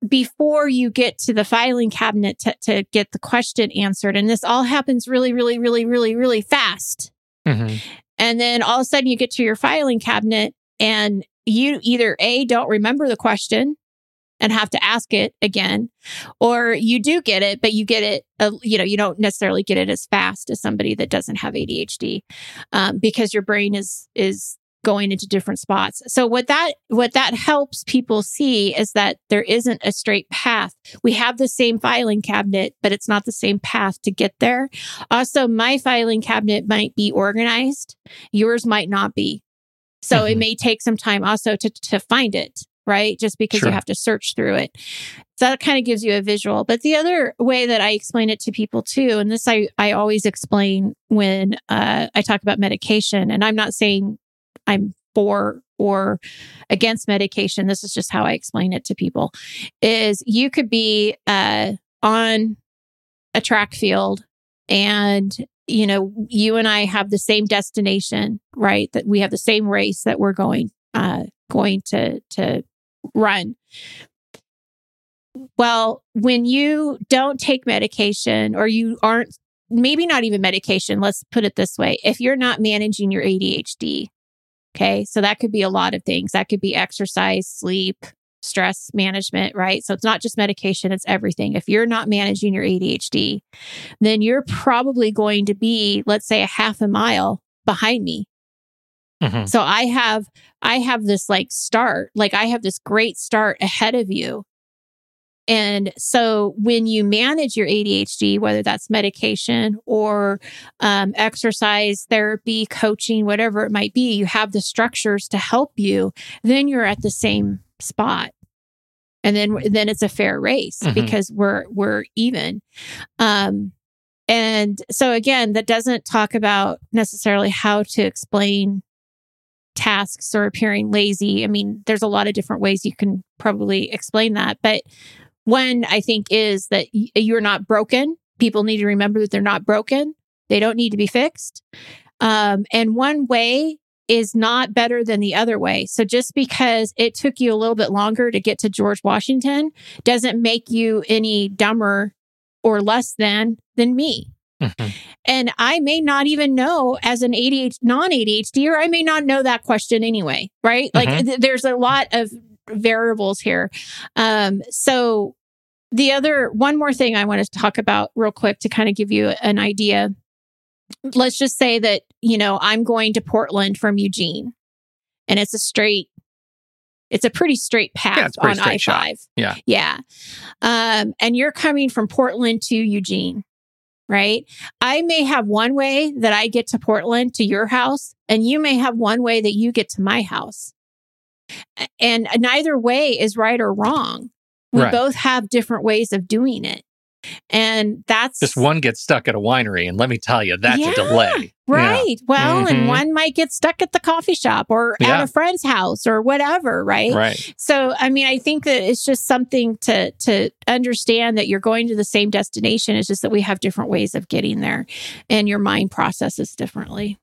Speaker 2: Before you get to the filing cabinet to, to get the question answered. And this all happens really, really, really, really, really fast. Mm-hmm. And then all of a sudden you get to your filing cabinet and you either A, don't remember the question and have to ask it again, or you do get it, but you get it, uh, you know, you don't necessarily get it as fast as somebody that doesn't have ADHD um, because your brain is, is going into different spots. So what that what that helps people see is that there isn't a straight path. We have the same filing cabinet, but it's not the same path to get there. Also, my filing cabinet might be organized, yours might not be. So mm-hmm. it may take some time also to to find it, right? Just because sure. you have to search through it. So that kind of gives you a visual. But the other way that I explain it to people too, and this I, I always explain when uh, I talk about medication, and I'm not saying I'm for or against medication. This is just how I explain it to people is you could be uh, on a track field and you know you and I have the same destination, right? That we have the same race that we're going uh, going to to run. Well, when you don't take medication or you aren't maybe not even medication, let's put it this way. If you're not managing your ADHD, Okay. So that could be a lot of things. That could be exercise, sleep, stress management, right? So it's not just medication, it's everything. If you're not managing your ADHD, then you're probably going to be, let's say, a half a mile behind me. Mm-hmm. So I have I have this like start, like I have this great start ahead of you. And so when you manage your ADHD, whether that's medication or um, exercise, therapy, coaching, whatever it might be, you have the structures to help you, then you're at the same spot. And then, then it's a fair race mm-hmm. because we're, we're even. Um, and so again, that doesn't talk about necessarily how to explain tasks or appearing lazy. I mean, there's a lot of different ways you can probably explain that, but one, I think, is that you're not broken. People need to remember that they're not broken. They don't need to be fixed. Um, and one way is not better than the other way. So just because it took you a little bit longer to get to George Washington doesn't make you any dumber or less than than me. Mm-hmm. And I may not even know as an ADHD, non ADHD, or I may not know that question anyway, right? Mm-hmm. Like th- there's a lot of variables here. Um, so the other one more thing I want to talk about real quick to kind of give you an idea. Let's just say that, you know, I'm going to Portland from Eugene and it's a straight it's a pretty straight path
Speaker 1: Yeah, pretty
Speaker 2: on
Speaker 1: straight
Speaker 2: I
Speaker 1: shot.
Speaker 2: five.
Speaker 1: Yeah.
Speaker 2: Yeah. Um, and you're coming from Portland to Eugene, right? I may have one way that I get to Portland to your house, and you may have one way that you get to my house. And neither way is right or wrong. We
Speaker 1: Right.
Speaker 2: both have different ways of doing it. And that's
Speaker 1: Just one gets stuck at a winery, and let me tell you, that's
Speaker 2: Yeah,
Speaker 1: a delay. Yeah.
Speaker 2: Right. Well,
Speaker 1: Mhm.
Speaker 2: and one might get stuck at the coffee shop or
Speaker 1: Yeah.
Speaker 2: at a friend's house or whatever, right?
Speaker 1: Right.
Speaker 2: So, I mean, I think that it's just something to to understand that you're going to the same destination. It's just that we have different ways of getting there, and your mind processes differently.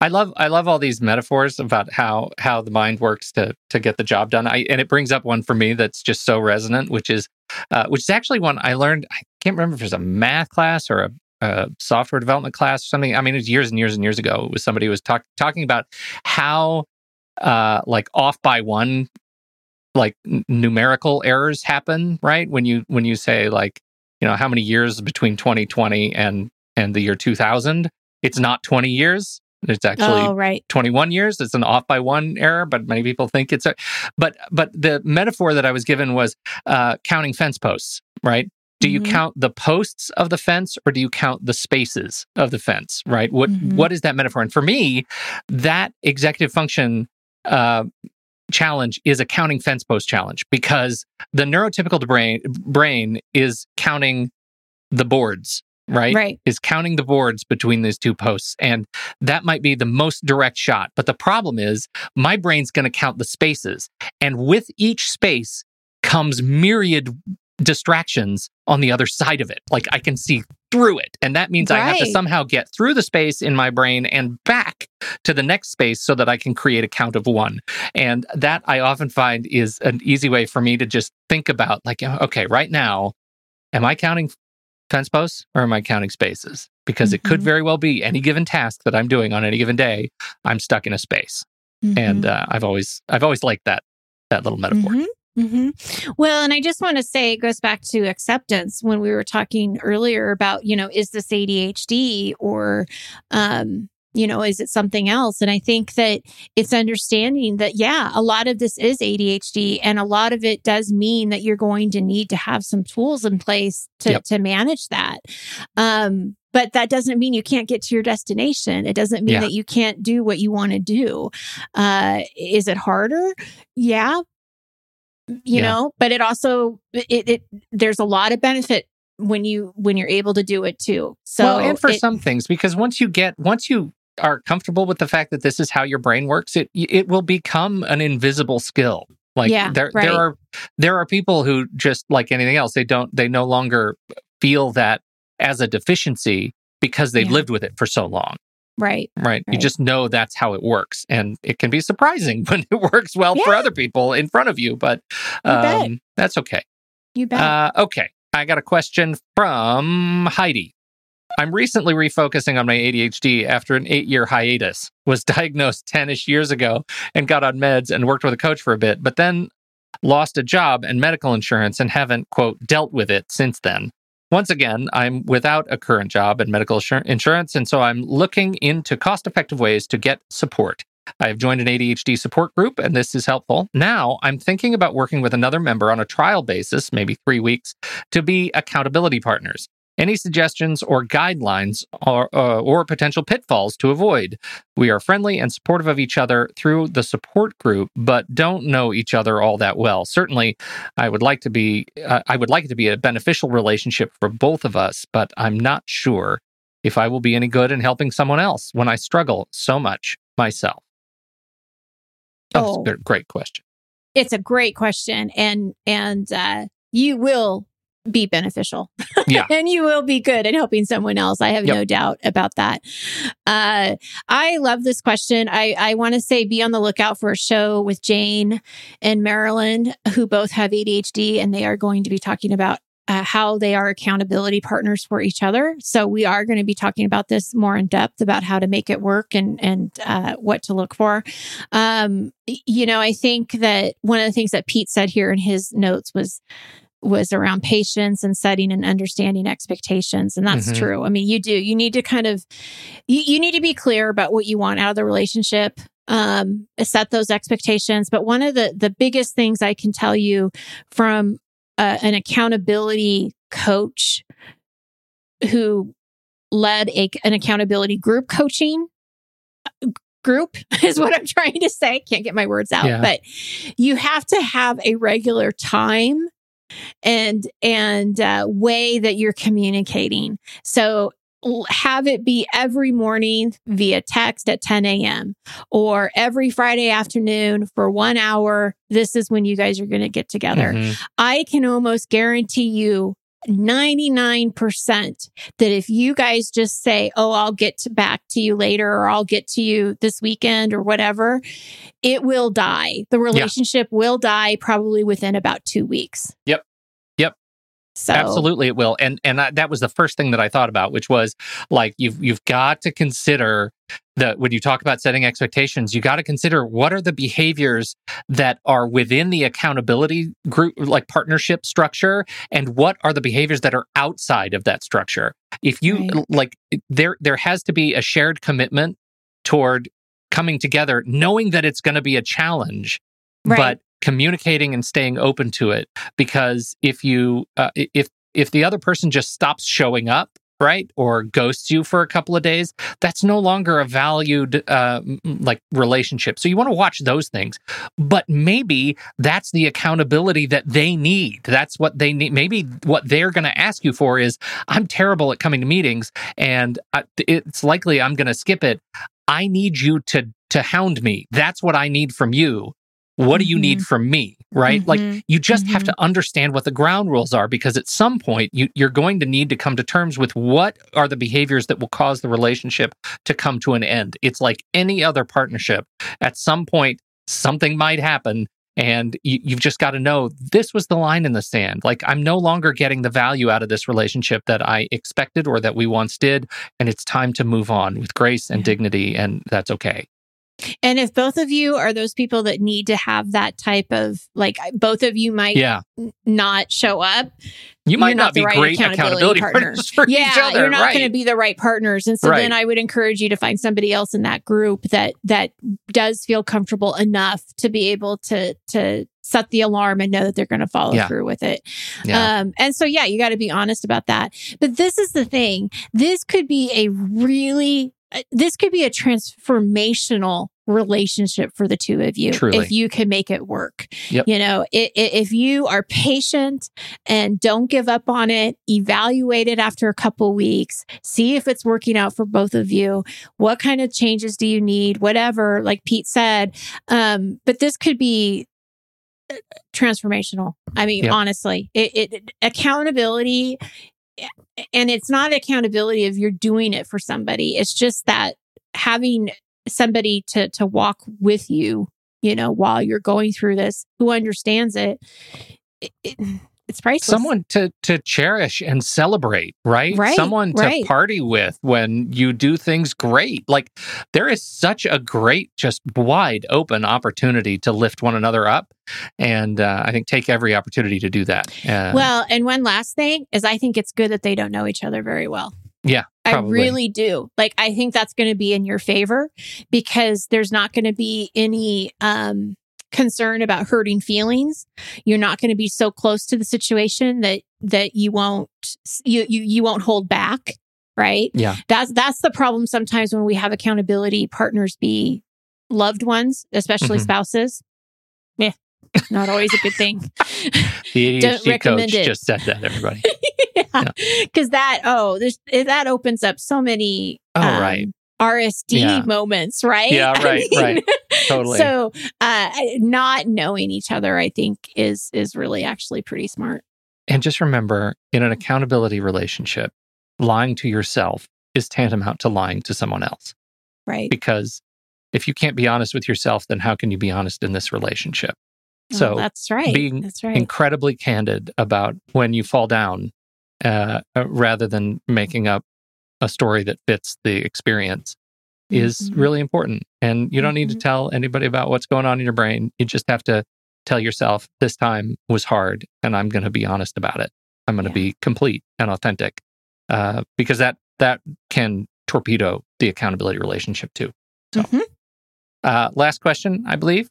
Speaker 1: I love I love all these metaphors about how how the mind works to to get the job done. I and it brings up one for me that's just so resonant, which is uh, which is actually one I learned. I can't remember if it was a math class or a, a software development class or something. I mean, it was years and years and years ago. It was somebody who was talk, talking about how uh, like off by one like n- numerical errors happen, right? When you when you say like you know how many years between 2020 and and the year 2000, it's not 20 years. It's actually
Speaker 2: oh, right.
Speaker 1: 21 years. It's an off by one error, but many people think it's a. But but the metaphor that I was given was uh, counting fence posts. Right? Do you
Speaker 2: Mhm.
Speaker 1: count the posts of the fence or do you count the spaces of the fence? Right? What
Speaker 2: Mhm.
Speaker 1: what is that metaphor? And for me, that executive function. Uh, challenge is a counting fence post challenge because the neurotypical brain brain is counting the boards right
Speaker 2: Right.
Speaker 1: is counting the boards between these two posts. And that might be the most direct shot. But the problem is, my brain's going to count the spaces. And with each space comes myriad distractions on the other side of it. Like I can see through it. And that means I have to somehow get through the space in my brain and back to the next space so that I can create a count of one. And that I often find is an easy way for me to just think about, like, oh, okay, right now, am I counting fence posts or am I counting spaces? Because it could
Speaker 2: Mhm.
Speaker 1: very well be any given task that I'm doing on any given day, I'm stuck in a space.
Speaker 2: Mhm.
Speaker 1: And uh, I've always I've always liked that that little metaphor.
Speaker 2: Mhm, mhm. Well, and I just want to say it goes back to acceptance when we were talking earlier about, you know, is this ADHD or, um, you know, is it something else? And I think that it's understanding that, yeah, a lot of this is ADHD and a lot of it does mean that you're going to need to have some tools in place to,
Speaker 1: Yep.
Speaker 2: to manage that. Um, but that doesn't mean you can't get to your destination. It doesn't mean
Speaker 1: Yeah.
Speaker 2: that you can't do what you want to do. Uh, is it harder? Yeah, you
Speaker 1: Yeah.
Speaker 2: know but it also it, it there's a lot of benefit when you when you're able to do it too so
Speaker 1: well, and for
Speaker 2: it-
Speaker 1: some things, because once you get once you are comfortable with the fact that this is how your brain works, it it will become an invisible skill. Like
Speaker 2: Yeah,
Speaker 1: there
Speaker 2: right.
Speaker 1: there are there are people who just like anything else, they don't they no longer feel that as a deficiency because they've
Speaker 2: Yeah.
Speaker 1: lived with it for so long.
Speaker 2: right
Speaker 1: Right. You just know that's how it works. And it can be surprising [laughs] when it works well for other people in front of you, but
Speaker 2: You
Speaker 1: um, that's okay.
Speaker 2: you bet
Speaker 1: Uh, okay. I got a question from Heidi. I'm recently refocusing on my ADHD after an eight year hiatus. Was [laughs] diagnosed 10 ish years ago and got on meds and worked with a coach for a bit, but then lost a job and medical insurance and haven't, quote, dealt with it since then. Once again, I'm without a current job and medical insurance, and so I'm looking into cost effective ways to get support. I have joined an ADHD support group, and this is helpful. Now I'm thinking about working with another member on a trial basis, maybe three weeks, to be accountability partners. Any suggestions or guidelines or, uh, or potential pitfalls to avoid? We are friendly and supportive of each other through the support group, but don't know each other all that well. Certainly, I would like to be uh, I would like it to be a beneficial relationship for both of us, but I'm not sure if I will be any good in helping someone else when I struggle so much myself. Oh,
Speaker 2: Oh.
Speaker 1: that's a great question.
Speaker 2: it's a great question and and uh you will be beneficial
Speaker 1: Yeah. [laughs]
Speaker 2: and you will be good at helping someone else i have
Speaker 1: Yep.
Speaker 2: no doubt about that uh i love this question i i want to say be on the lookout for a show with jane and marilyn who both have adhd and they are going to be talking about uh, how they are accountability partners for each other. So we are going to be talking about this more in depth about how to make it work and and uh, what to look for. Um, you know, I think that one of the things that Pete said here in his notes was was around patience and setting and understanding expectations. And that's
Speaker 1: Mhm.
Speaker 2: true. I mean, you do, you need to kind of, you, you need to be clear about what you want out of the relationship. Um, set those expectations. But one of the, the biggest things I can tell you from uh, an accountability coach who led a, an accountability group coaching uh, group [laughs] is what I'm trying to say. Can't get my words out,
Speaker 1: Yeah.
Speaker 2: but you have to have a regular time and and uh, way that you're communicating. So have it be every morning via text at 10 a.m. or every Friday afternoon for one hour. This is when you guys are going to get together.
Speaker 1: Mhm.
Speaker 2: I can almost guarantee you 99% that if you guys just say, Oh, I'll get to back to you later, or I'll get to you this weekend, or whatever, it will die. The relationship will die probably within about two weeks.
Speaker 1: Yep.
Speaker 2: So,
Speaker 1: Absolutely, it will. And and I, that was the first thing that I thought about, which was like you've you've got to consider that when you talk about setting expectations, you got to consider what are the behaviors that are within the accountability group, like partnership structure, and what are the behaviors that are outside of that structure. If you
Speaker 2: Right.
Speaker 1: like, there there has to be a shared commitment toward coming together, knowing that it's going to be a challenge,
Speaker 2: Right.
Speaker 1: but communicating and staying open to it because if you uh, if if the other person just stops showing up right or ghosts you for a couple of days that's no longer a valued uh, like relationship. So you want to watch those things. But maybe that's the accountability that they need. That's what they need. Maybe what they're going to ask you for is i'm terrible at coming to meetings and I, it's likely i'm going to skip it. I need you to to hound me. That's what i need from you what do you need from me right? Like
Speaker 2: Mhm.
Speaker 1: you just have to understand what the ground rules are because at some point you, you're going to need to come to terms with what are the behaviors that will cause the relationship to come to an end. It's like any other partnership. At some point something might happen and you, you've just got to know this was the line in the sand. Like i'm no longer getting the value out of this relationship that i expected or that we once did and it's time to move on with grace and
Speaker 2: Yeah.
Speaker 1: dignity and that's okay
Speaker 2: and if both of you are those people that need to have that type of like, both of you might
Speaker 1: yeah
Speaker 2: n- not show up,
Speaker 1: you might not,
Speaker 2: the
Speaker 1: be
Speaker 2: right
Speaker 1: great accountability, partners for
Speaker 2: yeah,
Speaker 1: each other
Speaker 2: you're not
Speaker 1: right
Speaker 2: going to be the right partners. And so
Speaker 1: Right.
Speaker 2: then I would encourage you to find somebody else in that group that that does feel comfortable enough to be able to to set the alarm and know that they're going to follow
Speaker 1: Yeah.
Speaker 2: through with it.
Speaker 1: yeah
Speaker 2: Um, and so yeah, you got to be honest about that. But this is the thing. This could be a really this could be a transformational relationship for the two of you
Speaker 1: Truly.
Speaker 2: if you can make it work.
Speaker 1: Yep.
Speaker 2: You know, i- i- if you are patient and don't give up on it, evaluate it after a couple weeks, see if it's working out for both of you. What kind of changes do you need? Whatever, like Pete said. Um, but this could be uh, transformational. I mean,
Speaker 1: Yep.
Speaker 2: honestly, it, it accountability, and it's not accountability if you're doing it for somebody. It's just that having somebody to to walk with you, you know, while you're going through this, who understands it. it, it it's priceless.
Speaker 1: someone to to cherish and celebrate right
Speaker 2: Right,
Speaker 1: someone to
Speaker 2: right.
Speaker 1: party with when you do things great like there is such a great just wide open opportunity to lift one another up and uh, i think take every opportunity to do that uh,
Speaker 2: Well, and one last thing is I think it's good that they don't know each other very well.
Speaker 1: yeah
Speaker 2: I really do. Like I think that's going to be in your favor because there's not going to be any um concern about hurting feelings. You're not going to be so close to the situation that that you won't you you you won't hold back, right?
Speaker 1: yeah
Speaker 2: That's that's the problem sometimes when we have accountability partners be loved ones, especially
Speaker 1: Mhm.
Speaker 2: spouses. Yeah. Not always a good thing. [laughs]
Speaker 1: the
Speaker 2: Don't
Speaker 1: ADHD
Speaker 2: recommend
Speaker 1: coach
Speaker 2: it.
Speaker 1: just said that everybody [laughs]
Speaker 2: yeah. Cause that, oh, there's, that opens up so many,
Speaker 1: Oh,
Speaker 2: um,
Speaker 1: right.
Speaker 2: RSD
Speaker 1: Yeah.
Speaker 2: moments, right?
Speaker 1: Yeah, [laughs]
Speaker 2: I
Speaker 1: right, right. Totally.
Speaker 2: So, uh, not knowing each other, I think is, is really actually pretty smart.
Speaker 1: and just remember in an accountability relationship lying to yourself is tantamount to lying to someone else
Speaker 2: Right.
Speaker 1: because if you can't be honest with yourself then how can you be honest in this relationship
Speaker 2: Oh,
Speaker 1: so
Speaker 2: that's right.
Speaker 1: being
Speaker 2: that's right.
Speaker 1: incredibly candid about when you fall down uh, uh, rather than making up a story that fits the experience is
Speaker 2: Mhm.
Speaker 1: really important and you don't need to
Speaker 2: Mhm.
Speaker 1: tell anybody about what's going on in your brain you just have to tell yourself this time was hard and I'm going to be honest about it. I'm going to
Speaker 2: Yeah.
Speaker 1: be complete and authentic uh, because that that can torpedo the accountability relationship too. So,
Speaker 2: Mhm.
Speaker 1: uh, last question, I believe,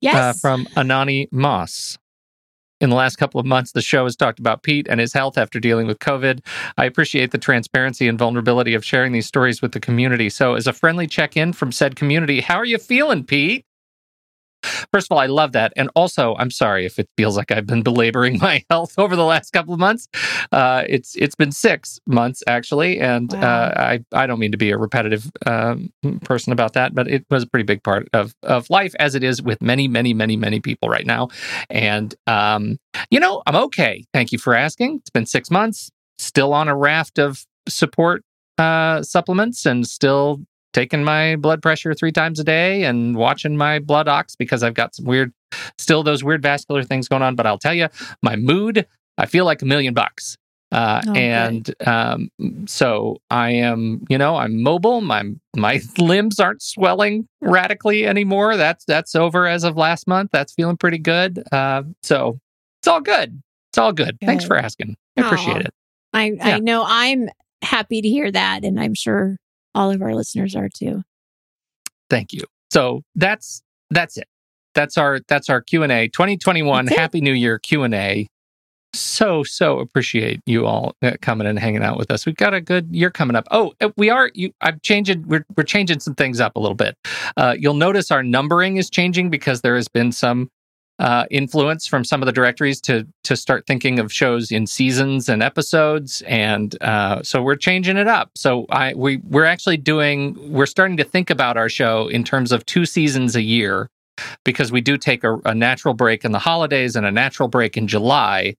Speaker 2: Yes.
Speaker 1: uh, from Anani Moss. In the last couple of months, the show has talked about Pete and his health after dealing with COVID. I appreciate the transparency and vulnerability of sharing these stories with the community. So, as a friendly check in from said community, how are you feeling, Pete? First of all, I love that. And also, I'm sorry if it feels like I've been belaboring [laughs] my health over the last couple of months. Uh, it's it's been six months actually, and
Speaker 2: Wow.
Speaker 1: uh, I I don't mean to be a repetitive um, person about that, but it was a pretty big part of of life, as it is with many many many many people right now. And um, you know, I'm okay. Thank you for asking. It's been six months, still on a raft of support uh, supplements, and still taking my blood pressure three times a day and watching my blood ox because I've got some weird, still those weird vascular things going on. But I'll tell you, my mood, I feel like a million bucks. Uh,
Speaker 2: Oh,
Speaker 1: and um, so I am, you know, I'm mobile. My my [laughs] limbs aren't swelling radically anymore. That's that's over as of last month. That's feeling pretty good. Uh, so it's all good. It's all good. Thanks for asking. I appreciate it.
Speaker 2: I,
Speaker 1: Yeah.
Speaker 2: I know I'm happy to hear that. And I'm sure all of our listeners are too.
Speaker 1: Thank you. So that's that's it. That's our that's our Q and A 2021 Happy New Year Q and A. So so appreciate you all uh, coming and hanging out with us. We've got a good year coming up. Oh, uh, we are. You, I'm changing. We're we're changing some things up a little bit. Uh, you'll notice our numbering is changing because there has been some uh, influence from some of the directories to to start thinking of shows in seasons and episodes, and uh, so we're changing it up. So I we we're actually doing we're starting to think about our show in terms of two seasons a year because we do take a, a natural break in the holidays and a natural break in July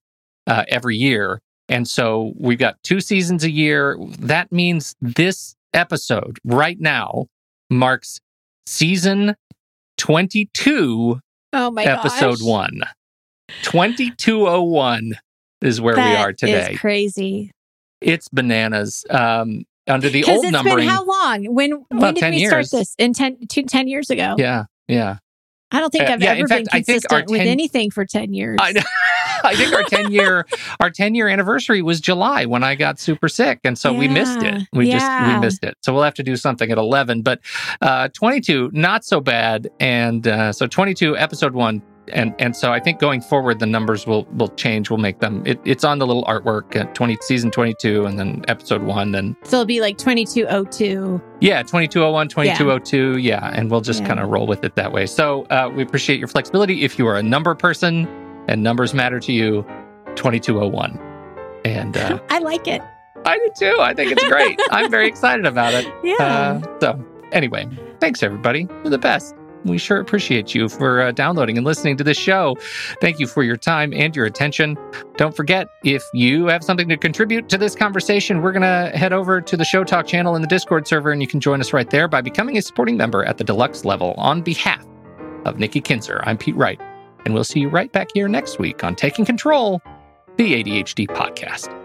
Speaker 1: uh, every year, and so we've got two seasons a year. That means this episode right now marks season twenty two
Speaker 2: Oh my
Speaker 1: episode
Speaker 2: gosh.
Speaker 1: one. 2201 is where we are today.
Speaker 2: crazy.
Speaker 1: it's bananas. Um, under the old
Speaker 2: it's
Speaker 1: numbering.
Speaker 2: been how long? When when did
Speaker 1: 10
Speaker 2: we
Speaker 1: years.
Speaker 2: start this? In 10, two, 10 years ago.
Speaker 1: yeah, yeah.
Speaker 2: I don't think
Speaker 1: Uh,
Speaker 2: I've
Speaker 1: yeah,
Speaker 2: ever
Speaker 1: fact,
Speaker 2: been consistent with
Speaker 1: 10
Speaker 2: anything for 10 years.
Speaker 1: I. [laughs] I think our 10 year our 10 year anniversary was July when I got super sick and so we missed it. We just we missed it. So we'll have to do something at 11 but uh 22 not so bad and uh so 22 episode 1 and and so I think going forward the numbers will will change. We'll make them it, it's on the little artwork at 20 season 22 and then episode 1 then
Speaker 2: So it'll be like 2202.
Speaker 1: yeah, 2201, 2202. Yeah. And we'll just
Speaker 2: Yeah.
Speaker 1: kind of roll with it that way. So uh, we appreciate your flexibility. If you are a number person and numbers matter to you, 2201. And uh, [laughs]
Speaker 2: I like it.
Speaker 1: I do too. I think it's great. [laughs] I'm very excited about it.
Speaker 2: Yeah.
Speaker 1: Uh, so, anyway, thanks everybody. You're the best. We sure appreciate you for uh, downloading and listening to this show. Thank you for your time and your attention. Don't forget, if you have something to contribute to this conversation, we're going to head over to the Show Talk channel in the Discord server, and you can join us right there by becoming a supporting member at the deluxe level on behalf of Nikki Kinzer. I'm Pete Wright, and we'll see you right back here next week on Taking Control, the ADHD podcast.